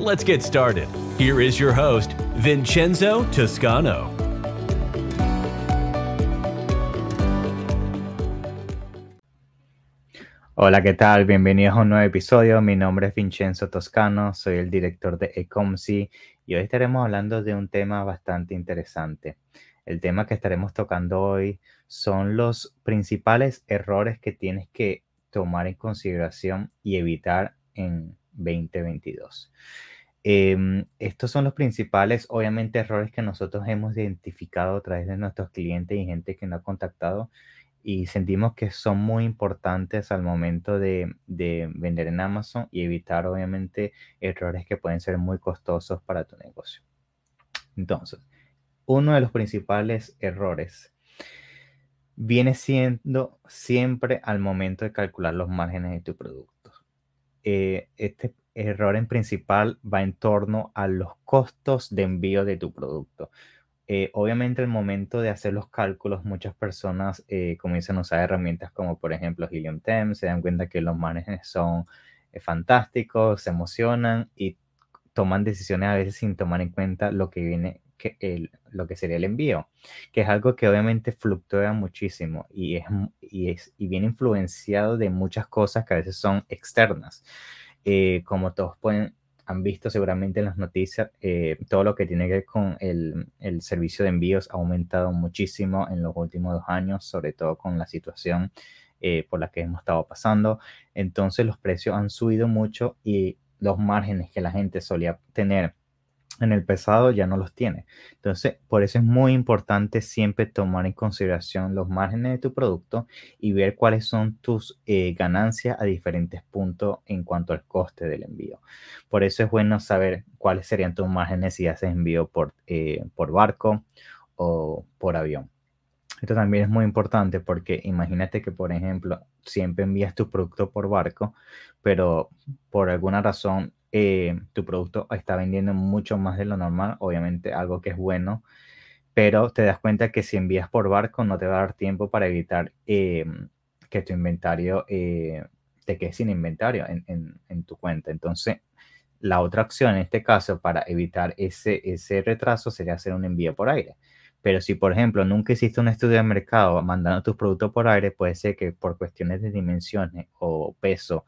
Let's get started. Here is your host, Vincenzo Toscano. Hola, ¿qué tal? Bienvenidos a un nuevo episodio. Mi nombre es Vincenzo Toscano, soy el director de Ecomsi y hoy estaremos hablando de un tema bastante interesante. El tema que estaremos tocando hoy son los principales errores que tienes que tomar en consideración y evitar en 2022. Em, estos son los principales, obviamente, errores que nosotros hemos identificado a través de nuestros clientes y gente que nos ha contactado y sentimos que son muy importantes al momento de, de, vender en Amazon y evitar obviamente errores que pueden ser muy costosos para tu negocio. Entonces, uno de los principales errores viene siendo siempre al momento de calcular los márgenes de tu producto. Eh, este error en principal va en torno a los costos de envío de tu producto. Eh, obviamente, al momento de hacer los cálculos, muchas personas eh, comienzan a usar herramientas como, por ejemplo, Helium Temp, se dan cuenta que los márgenes son eh, fantásticos, se emocionan y toman decisiones a veces sin tomar en cuenta lo que viene, que el, lo que sería el envío, que es algo que obviamente fluctúa muchísimo y, es, y, es, y viene influenciado de muchas cosas que a veces son externas. como todos pueden han visto seguramente en las noticias, eh, todo lo que tiene que ver con el, el, servicio de envíos ha aumentado muchísimo en los últimos dos años, sobre todo con la situación eh, por la que hemos estado pasando. Entonces los precios han subido mucho y los márgenes que la gente solía tener en el pesado ya no los tiene. Entonces, por eso es muy importante siempre tomar en consideración los márgenes de tu producto y ver cuáles son tus eh, ganancias a diferentes puntos en cuanto al coste del envío. Por eso es bueno saber cuáles serían tus márgenes si haces envío por, eh, por barco o por avión. Esto también es muy importante porque imagínate que, por ejemplo, siempre envías tu producto por barco, pero por alguna razón eh, tu producto está vendiendo mucho más de lo normal, obviamente algo que es bueno, pero te das cuenta que si envías por barco no te va a dar tiempo para evitar eh, que tu inventario eh, te quede sin inventario en, tu cuenta. Entonces, la otra opción en este caso para evitar ese, ese retraso sería hacer un envío por aire. Pero si, por ejemplo, nunca hiciste un estudio de mercado mandando tus productos por aire, puede ser que por cuestiones de dimensiones o peso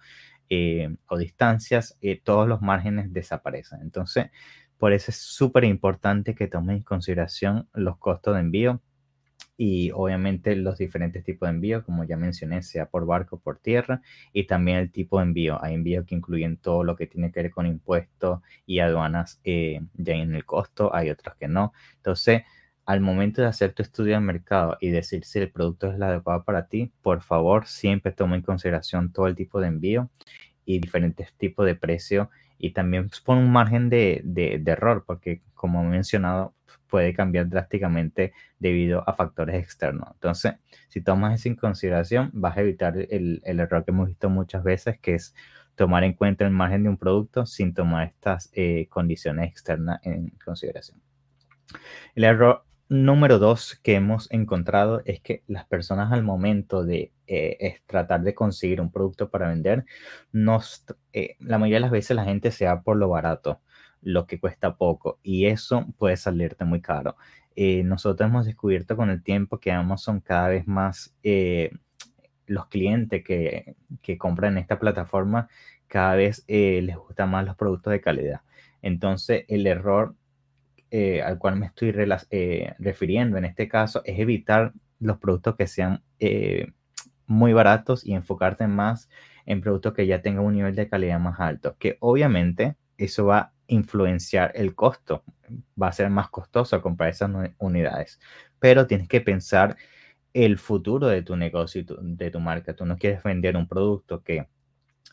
eh, o distancias, eh, todos los márgenes desaparecen. Entonces, por eso es súper importante que tomes en consideración los costos de envío y obviamente los diferentes tipos de envío, como ya mencioné, sea por barco, por tierra, y también el tipo de envío. Hay envíos que incluyen todo lo que tiene que ver con impuestos y aduanas eh, ya en el costo, hay otros que no. Entonces, al momento de hacer tu estudio de mercado y decir si el producto es el adecuado para ti, por favor, siempre toma en consideración todo el tipo de envío y diferentes tipos de precio y también pon un margen de, de, error porque como he mencionado puede cambiar drásticamente debido a factores externos. Entonces, si tomas eso en consideración, vas a evitar el, el, error que hemos visto muchas veces, que es tomar en cuenta el margen de un producto sin tomar estas eh, condiciones externas en consideración. El error número dos que hemos encontrado es que las personas al momento de eh, tratar de conseguir un producto para vender, eh, la mayoría de las veces la gente se va por lo barato, lo que cuesta poco, y eso puede salirte muy caro. Eh, nosotros hemos descubierto con el tiempo que Amazon cada vez más los clientes que, que, compran en esta plataforma cada vez les gustan más los productos de calidad. Entonces el error eh, al cual me estoy eh, refiriendo en este caso es evitar los productos que sean eh, muy baratos y enfocarte más en productos que ya tengan un nivel de calidad más alto, que obviamente eso va a influenciar el costo, va a ser más costoso comprar esas unidades, pero tienes que pensar el futuro de tu negocio de tu marca. Tú no quieres vender un producto que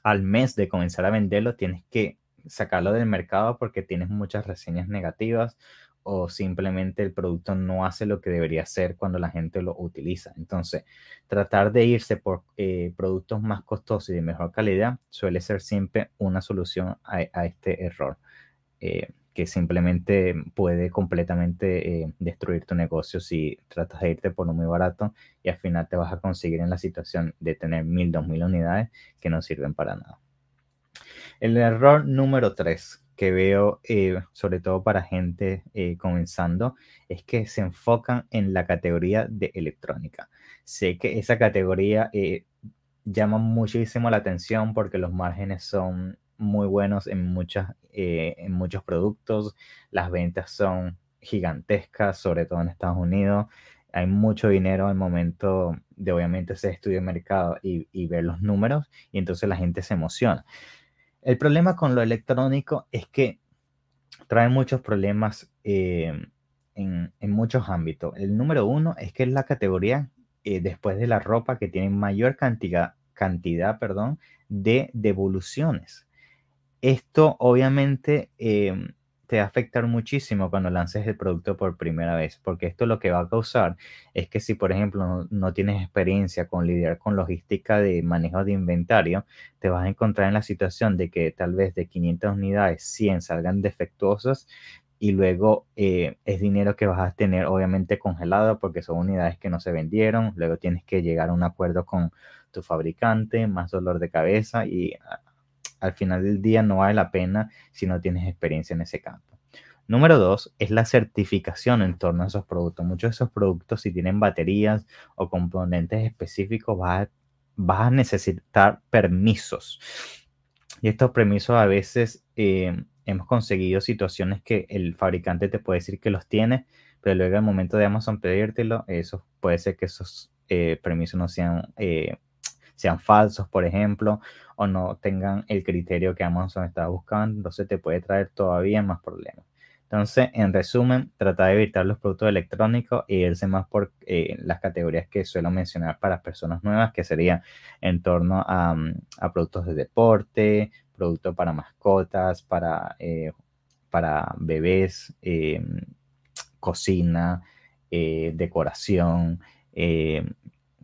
al mes de comenzar a venderlo tienes que sacarlo del mercado porque tienes muchas reseñas negativas o simplemente el producto no hace lo que debería hacer cuando la gente lo utiliza. Entonces, tratar de irse por eh, productos más costosos y de mejor calidad suele ser siempre una solución a, este error, eh, que simplemente puede completamente eh, destruir tu negocio si tratas de irte por lo muy barato y al final te vas a conseguir en la situación de tener mil, dos mil unidades que no sirven para nada. El error número tres que veo, eh, sobre todo para gente eh, comenzando, es que se enfocan en la categoría de electrónica. Sé que esa categoría eh, llama muchísimo la atención porque los márgenes son muy buenos en, muchas, en muchos productos, las ventas son gigantescas, sobre todo en Estados Unidos. Hay mucho dinero al momento de obviamente ese estudio de mercado y, y ver los números y entonces la gente se emociona. El problema con lo electrónico es que trae muchos problemas eh, en, muchos ámbitos. El número uno es que es la categoría eh, después de la ropa que tiene mayor cantidad, cantidad perdón, de devoluciones. Esto obviamente em, te va a afectar muchísimo cuando lances el producto por primera vez, porque esto lo que va a causar es que si, por ejemplo, no, tienes experiencia con lidiar con logística de manejo de inventario, te vas a encontrar en la situación de que tal vez de 500 unidades, 100 salgan defectuosas y luego eh, es dinero que vas a tener obviamente congelado porque son unidades que no se vendieron, luego tienes que llegar a un acuerdo con tu fabricante, más dolor de cabeza y al final del día no vale la pena si no tienes experiencia en ese campo. Número dos es la certificación en torno a esos productos. Muchos de esos productos, si tienen baterías o componentes específicos, vas a, necesitar permisos. Y estos permisos a veces eh, hemos conseguido situaciones que el fabricante te puede decir que los tiene, pero luego al momento de Amazon pedírtelo, eso puede ser que esos eh, permisos no eh, sean falsos, por ejemplo, o no tengan el criterio que Amazon está buscando, entonces te puede traer todavía más problemas. Entonces, en resumen, trata de evitar los productos electrónicos e irse más por eh, las categorías que suelo mencionar para personas nuevas, que serían en torno a, mm, productos de deporte, productos para mascotas, para, eh, para bebés, eh, cocina, decoración,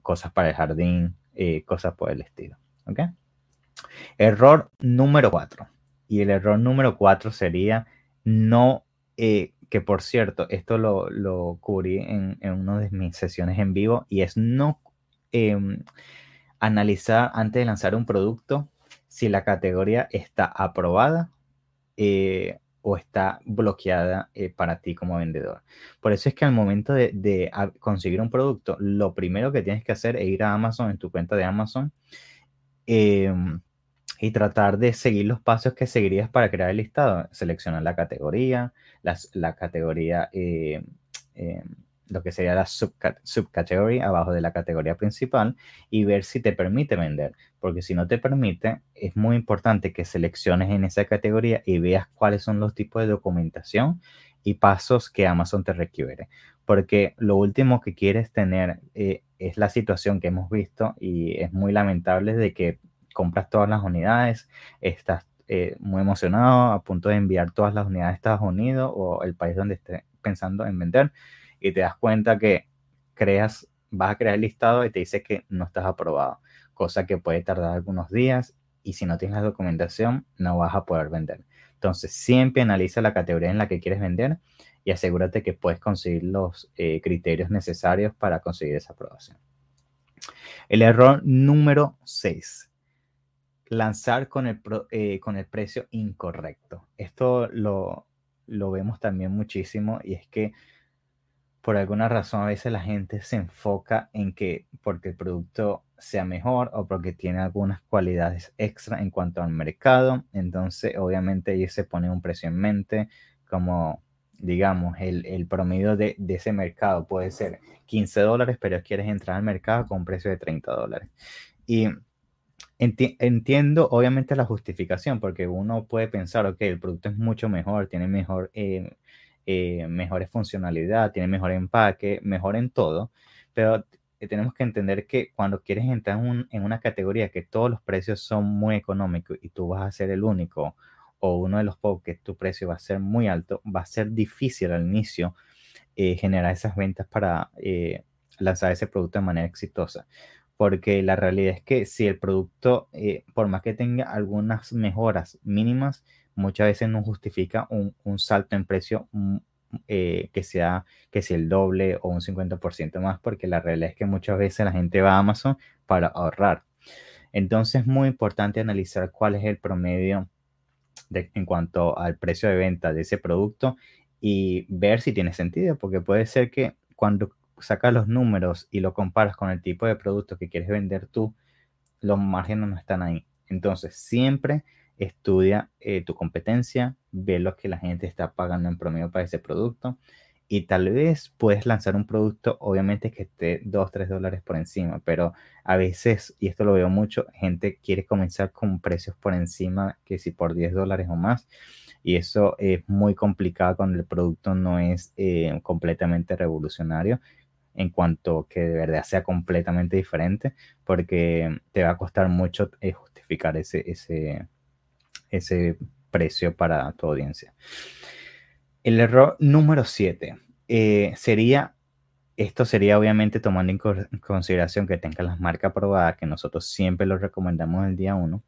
cosas para el jardín, eh, cosas por el estilo. ¿Ok? Error número 4. Y el error número 4 sería no, eh, que por cierto, esto lo, lo cubrí en, en, una de mis sesiones en vivo, y es no em, analizar antes de lanzar un producto si la categoría está aprobada eh, o está bloqueada eh, para ti como vendedor. Por eso es que al momento de, conseguir un producto, lo primero que tienes que hacer es ir a Amazon, en tu cuenta de Amazon, em, y tratar de seguir los pasos que seguirías para crear el listado. Seleccionar la categoría, la categoría eh, em, lo que sería la subcategory abajo de la categoría principal y ver si te permite vender. Porque si no te permite, es muy importante que selecciones en esa categoría y veas cuáles son los tipos de documentación y pasos que Amazon te requiere. Porque lo último que quieres tener eh, es la situación que hemos visto y es muy lamentable de que compras todas las unidades, estás eh, muy emocionado a punto de enviar todas las unidades a Estados Unidos o el país donde estés pensando en vender y te das cuenta que creas, vas a crear el listado y te dice que no estás aprobado, cosa que puede tardar algunos días y si no tienes la documentación no vas a poder vender. Entonces siempre analiza la categoría en la que quieres vender y asegúrate que puedes conseguir los eh, criterios necesarios para conseguir esa aprobación. El error número 6. Lanzar con el, eh, con el precio incorrecto. Esto lo, lo vemos también muchísimo y es que por alguna razón a veces la gente se enfoca en que porque el producto sea mejor o porque tiene algunas cualidades extra en cuanto al mercado, entonces obviamente ellos se ponen un precio en mente como digamos el, promedio de, ese mercado puede ser 15 dólares, pero quieres entrar al mercado con un precio de 30 dólares. Y entiendo obviamente la justificación porque uno puede pensar, ok, el producto es mucho mejor, tiene mejor... Eh, eh, mejores funcionalidad, tiene mejor empaque, mejor en todo, pero tenemos que entender que cuando quieres entrar en, una categoría que todos los precios son muy económicos y tú vas a ser el único o uno de los pocos que tu precio va a ser muy alto, va a ser difícil al inicio eh, generar esas ventas para lanzar ese producto de manera exitosa. Porque la realidad es que si el producto, eh, por más que tenga algunas mejoras mínimas, muchas veces no justifica un, un salto en precio mm, que sea que sea el doble o un 50% más, porque la realidad es que muchas veces la gente va a Amazon para ahorrar. Entonces es muy importante analizar cuál es el promedio en cuanto al precio de venta de ese producto y ver si tiene sentido, porque puede ser que cuando sacas los números y lo comparas con el tipo de producto que quieres vender tú, los márgenes no están ahí. Entonces, siempre estudia eh, tu competencia, ve lo que la gente está pagando en promedio para ese producto y tal vez puedes lanzar un producto, obviamente que esté 2, 3 dólares por encima, pero a veces, y esto lo veo mucho, gente quiere comenzar con precios por encima, que si por 10 dólares o más, y eso es muy complicado cuando el producto no es eh, completamente revolucionario en cuanto que de verdad sea completamente diferente, porque te va a costar mucho eh, justificar ese, ese, ese precio para tu audiencia. El error número 7 eh, sería, esto sería obviamente tomando en consideración que tenga las marcas aprobadas, que nosotros siempre lo recomendamos el día 1,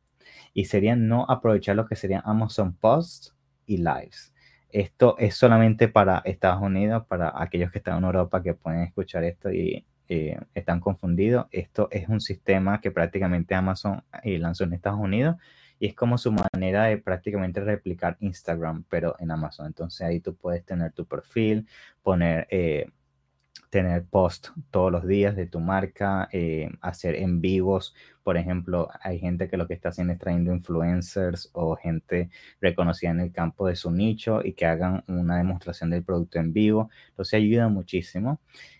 y sería no aprovechar lo que sería Amazon Post y Lives. Esto es solamente para Estados Unidos, para aquellos que están en Europa que pueden escuchar esto y están confundidos. Esto es un sistema que prácticamente Amazon eh, lanzó en Estados Unidos y es como su manera de prácticamente replicar Instagram, pero en Amazon. Entonces ahí tú puedes tener tu perfil, poner, eh, tener post todos los días de tu marca, eh, hacer en vivos. Por ejemplo, hay gente que lo que está haciendo es trayendo influencers o gente reconocida en el campo de su nicho y que hagan una demostración del producto en vivo. Entonces ayuda muchísimo.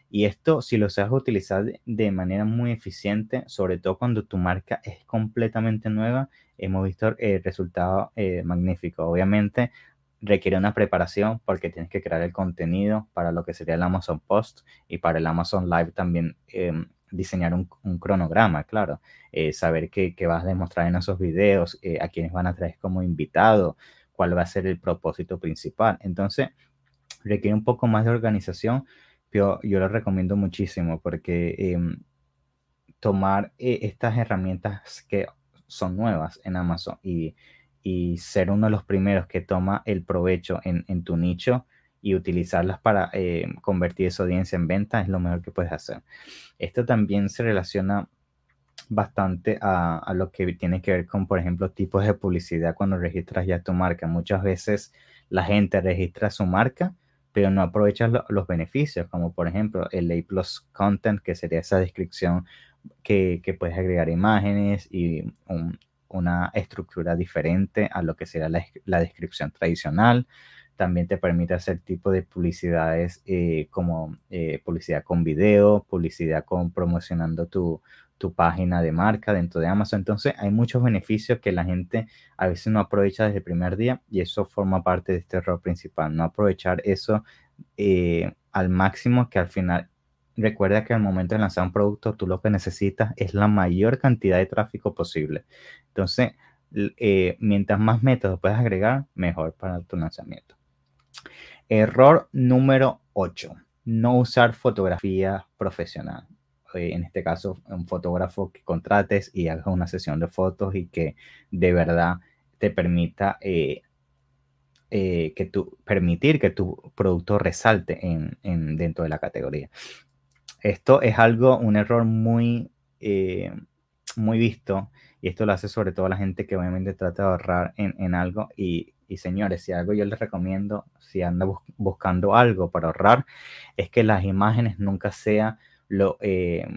Y esto, si lo sabes utilizar de manera muy eficiente, sobre todo cuando tu marca es completamente nueva, hemos visto el resultado eh, magnífico. Obviamente requiere una preparación porque tienes que crear el contenido para lo que sería el Amazon Post y para el Amazon Live también em, diseñar un, cronograma, claro, eh, saber qué, vas a demostrar en esos videos, eh, a quiénes van a traer como invitado, cuál va a ser el propósito principal. Entonces, requiere un poco más de organización, pero yo lo recomiendo muchísimo porque em, tomar estas herramientas que son nuevas en Amazon y, ser uno de los primeros que toma el provecho en, tu nicho y utilizarlas para eh, convertir esa audiencia en venta es lo mejor que puedes hacer. Esto también se relaciona bastante a, a, lo que tiene que ver con, por ejemplo, tipos de publicidad cuando registras ya tu marca. Muchas veces la gente registra su marca, pero no aprovecha los beneficios, como por ejemplo el A Plus Content, que sería esa descripción que, puedes agregar imágenes y una estructura diferente a lo que será la, descripción tradicional. También te permite hacer tipo de publicidades eh, como eh, publicidad con video, publicidad con promocionando tu, tu página de marca dentro de Amazon. Entonces hay muchos beneficios que la gente a veces no aprovecha desde el primer día y eso forma parte de este error principal, no aprovechar eso eh, al máximo que al final recuerda que al momento de lanzar un producto, tú lo que necesitas es la mayor cantidad de tráfico posible. Entonces, eh, mientras más métodos puedes agregar, mejor para tu lanzamiento. Error número 8. No usar fotografía profesional. Eh, en este caso, un fotógrafo que contrates y hagas una sesión de fotos y que de verdad te permita eh, que tu, permitir que tu producto resalte en, dentro de la categoría. Esto es algo, un error muy, eh, muy visto y esto lo hace sobre todo la gente que obviamente trata de ahorrar en, algo y, señores, si algo yo les recomiendo, si anda buscando algo para ahorrar, es que las imágenes nunca sea lo, eh,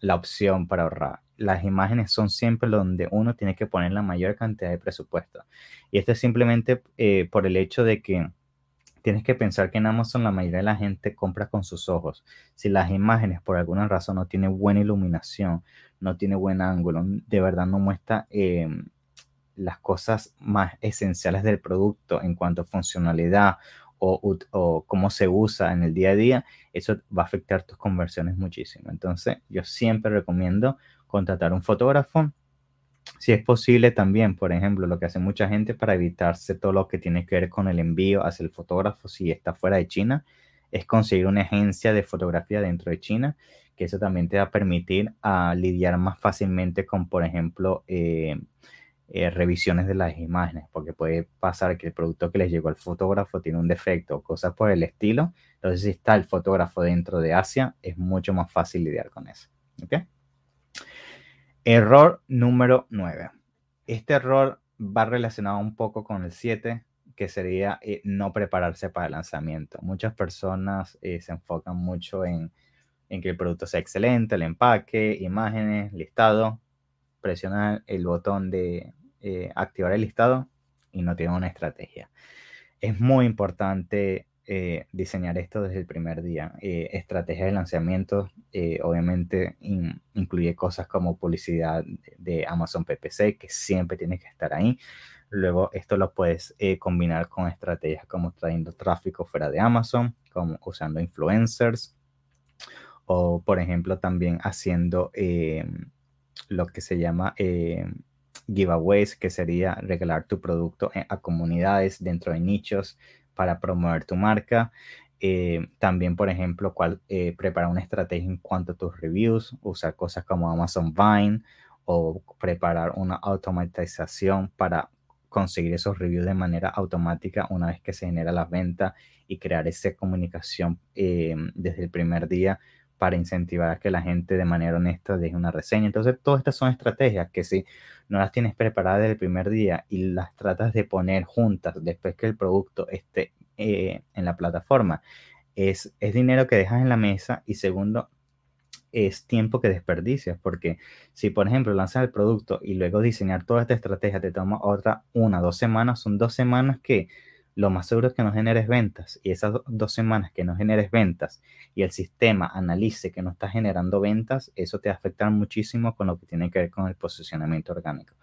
la opción para ahorrar. Las imágenes son siempre donde uno tiene que poner la mayor cantidad de presupuesto. Y esto es simplemente eh, por el hecho de que tienes que pensar que en Amazon la mayoría de la gente compra con sus ojos. Si las imágenes por alguna razón no tienen buena iluminación, no tiene buen ángulo, de verdad no muestra em, las cosas más esenciales del producto en cuanto a funcionalidad o, o, cómo se usa en el día a día, eso va a afectar tus conversiones muchísimo. Entonces, yo siempre recomiendo contratar un fotógrafo si es posible también, por ejemplo, lo que hace mucha gente para evitarse todo lo que tiene que ver con el envío hacia el fotógrafo si está fuera de China, es conseguir una agencia de fotografía dentro de China, que eso también te va a permitir a lidiar más fácilmente con, por ejemplo, eh, eh, revisiones de las imágenes, porque puede pasar que el producto que les llegó al fotógrafo tiene un defecto o cosas por el estilo. Entonces, si está el fotógrafo dentro de Asia, es mucho más fácil lidiar con eso. ¿okay? Error número 9. Este error va relacionado un poco con el 7, que sería eh, no prepararse para el lanzamiento. Muchas personas eh, se enfocan mucho en, que el producto sea excelente, el empaque, imágenes, listado, presionar el botón de eh, activar el listado y no tienen una estrategia. Es muy importante eh, diseñar esto desde el primer día. Eh, estrategia de lanzamiento, eh, obviamente, incluye cosas como publicidad de Amazon PPC, que siempre tiene que estar ahí. Luego, esto lo puedes combinar con estrategias como trayendo tráfico fuera de Amazon, como usando influencers, o por ejemplo, también haciendo lo que se llama giveaways, que sería regalar tu producto a comunidades dentro de nichos para promover tu marca. Eh, también, por ejemplo, eh, preparar una estrategia en cuanto a tus reviews, usar cosas como Amazon Vine o preparar una automatización para conseguir esos reviews de manera automática una vez que se genera la venta y crear esa comunicación eh, desde el primer día para incentivar a que la gente de manera honesta deje una reseña. Entonces, todas estas son estrategias que si no las tienes preparadas desde el primer día y las tratas de poner juntas después que el producto esté eh, en la plataforma, es, es dinero que dejas en la mesa y segundo, es tiempo que desperdicias, porque si por ejemplo lanzas el producto y luego diseñar toda esta estrategia te toma otra una, dos semanas, son dos semanas que lo más seguro es que no generes ventas y esas dos semanas que no generes ventas y el sistema analice que no está generando ventas, eso te va a afectar muchísimo con lo que tiene que ver con el posicionamiento orgánico.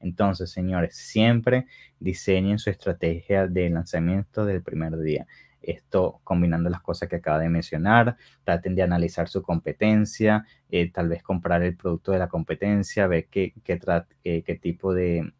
Entonces, señores, siempre diseñen su estrategia de lanzamiento del primer día. Esto combinando las cosas que acaba de mencionar, traten de analizar su competencia, eh, tal vez comprar el producto de la competencia, ver qué, qué, eh, qué tipo de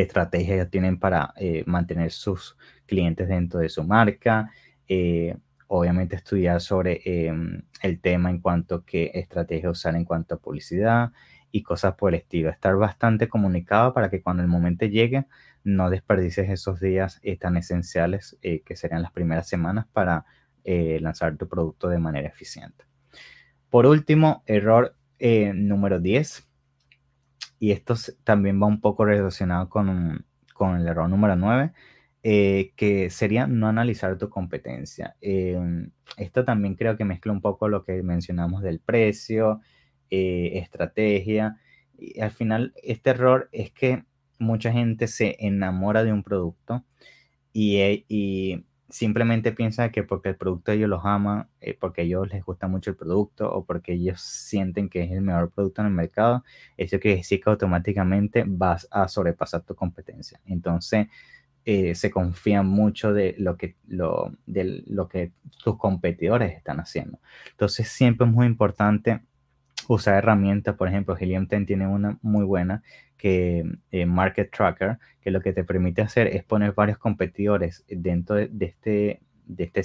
estrategias tienen para eh, mantener sus clientes dentro de su marca. Eh, obviamente estudiar sobre em, el tema en cuanto a qué estrategia usar en cuanto a publicidad y cosas por el estilo. Estar bastante comunicado para que cuando el momento llegue no desperdicies esos días eh, tan esenciales que serían las primeras semanas para lanzar tu producto de manera eficiente. Por último, error número 10 y esto también va un poco relacionado con, con el error número 9, eh, que sería no analizar tu competencia. Em, esto también creo que mezcla un poco lo que mencionamos del precio, eh, estrategia. Y al final, este error es que mucha gente se enamora de un producto y, y simplemente piensa que porque el producto ellos los aman, eh, porque ellos les gusta mucho el producto o porque ellos sienten que es el mejor producto en el mercado, eso quiere decir que automáticamente vas a sobrepasar tu competencia. Entonces, eh, se confían mucho de lo, que, lo, de lo que tus competidores están haciendo. Entonces, siempre es muy importante usar herramientas, por ejemplo, Helium 10 tiene una muy buena que eh, Market Tracker, que lo que te permite hacer es poner varios competidores dentro de, este de este,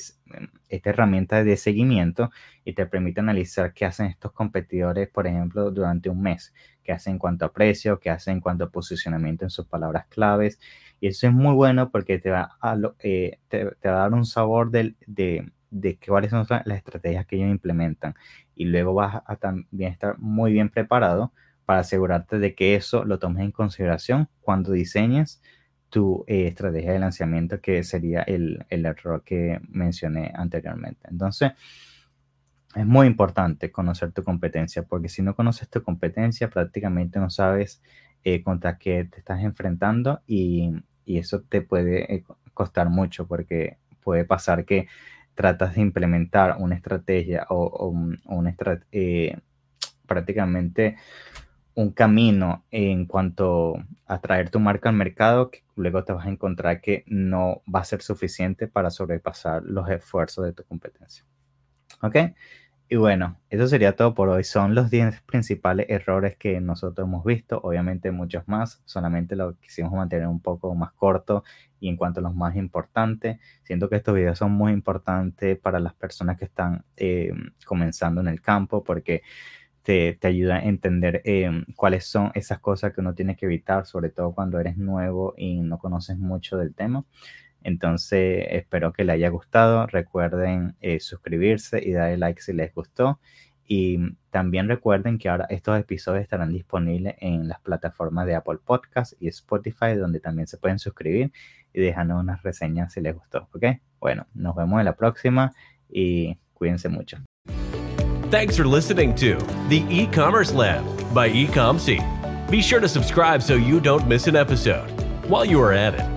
esta herramienta de seguimiento y te permite analizar qué hacen estos competidores, por ejemplo, durante un mes, qué hacen en cuanto a precio, qué hacen en cuanto a posicionamiento en sus palabras claves. Y eso es muy bueno porque te va a, eh, te, va a dar un sabor de, de, de cuáles son las estrategias que ellos implementan. Y luego vas a también estar muy bien preparado para asegurarte de que eso lo tomes en consideración cuando diseñes tu eh, estrategia de lanzamiento, que sería el, error que mencioné anteriormente. Entonces, es muy importante conocer tu competencia, porque si no conoces tu competencia, prácticamente no sabes eh, contra qué te estás enfrentando y, eso te puede eh, costar mucho, porque puede pasar que tratas de implementar una estrategia o, una estrategia prácticamente un camino en cuanto a traer tu marca al mercado que luego te vas a encontrar que no va a ser suficiente para sobrepasar los esfuerzos de tu competencia. ¿Ok? Y bueno, eso sería todo por hoy. Son los 10 principales errores que nosotros hemos visto. Obviamente muchos más. Solamente lo quisimos mantener un poco más corto y en cuanto a los más importantes. Siento que estos videos son muy importantes para las personas que están eh, comenzando en el campo porque te, te ayuda a entender eh, cuáles son esas cosas que uno tiene que evitar, sobre todo cuando eres nuevo y no conoces mucho del tema. Entonces, espero que les haya gustado. Recuerden eh, suscribirse y darle like si les gustó. Y también recuerden que ahora estos episodios estarán disponibles en las plataformas de Apple Podcasts y Spotify, donde también se pueden suscribir y dejarnos unas reseñas si les gustó. ¿Ok? Bueno, nos vemos en la próxima y cuídense mucho. Thanks for listening to the E-Commerce Lab by Ecomc. Be sure to subscribe so you don't miss an episode. While you are at it,